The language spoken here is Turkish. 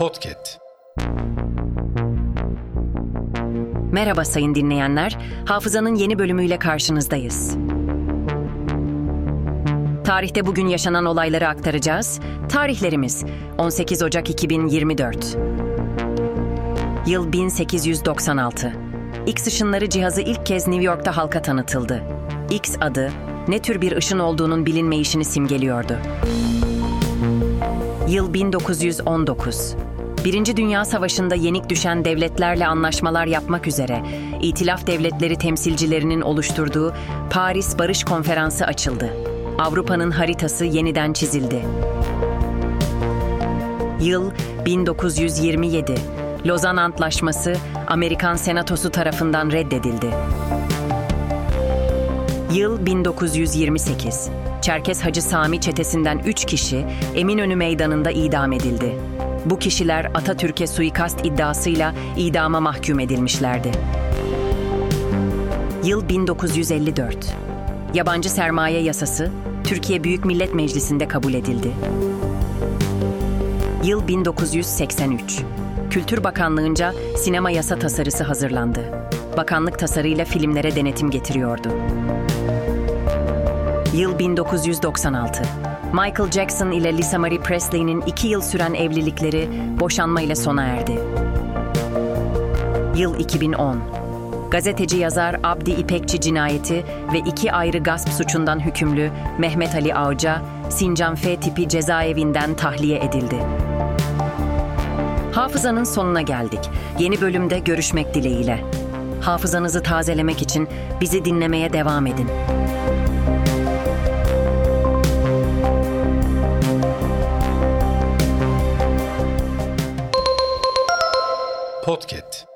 Podcast. Merhaba sayın dinleyenler. Hafızanın yeni bölümüyle karşınızdayız. Tarihte bugün yaşanan olayları aktaracağız. Tarihlerimiz 18 Ocak 2024. Yıl 1896. X ışınları cihazı ilk kez New York'ta halka tanıtıldı. X adı ne tür bir ışın olduğunun bilinmeyişini simgeliyordu. Yıl 1919. Birinci Dünya Savaşı'nda yenik düşen devletlerle anlaşmalar yapmak üzere İtilaf Devletleri temsilcilerinin oluşturduğu Paris Barış Konferansı açıldı. Avrupa'nın haritası yeniden çizildi. Yıl 1927. Lozan Antlaşması Amerikan Senatosu tarafından reddedildi. Yıl 1928. Çerkes Hacı Sami çetesinden 3 kişi Eminönü Meydanı'nda idam edildi. Bu kişiler Atatürk'e suikast iddiasıyla idama mahkum edilmişlerdi. Yıl 1954. Yabancı sermaye yasası Türkiye Büyük Millet Meclisi'nde kabul edildi. Yıl 1983. Kültür Bakanlığı'nca sinema yasa tasarısı hazırlandı. Bakanlık tasarıyla filmlere denetim getiriyordu. Yıl 1996. Michael Jackson ile Lisa Marie Presley'nin iki yıl süren evlilikleri boşanma ile sona erdi. Yıl 2010. Gazeteci yazar Abdi İpekçi cinayeti ve iki ayrı gasp suçundan hükümlü Mehmet Ali Avca, Sincan F tipi cezaevinden tahliye edildi. Hafızanın sonuna geldik. Yeni bölümde görüşmek dileğiyle. Hafızanızı tazelemek için bizi dinlemeye devam edin. Podcast.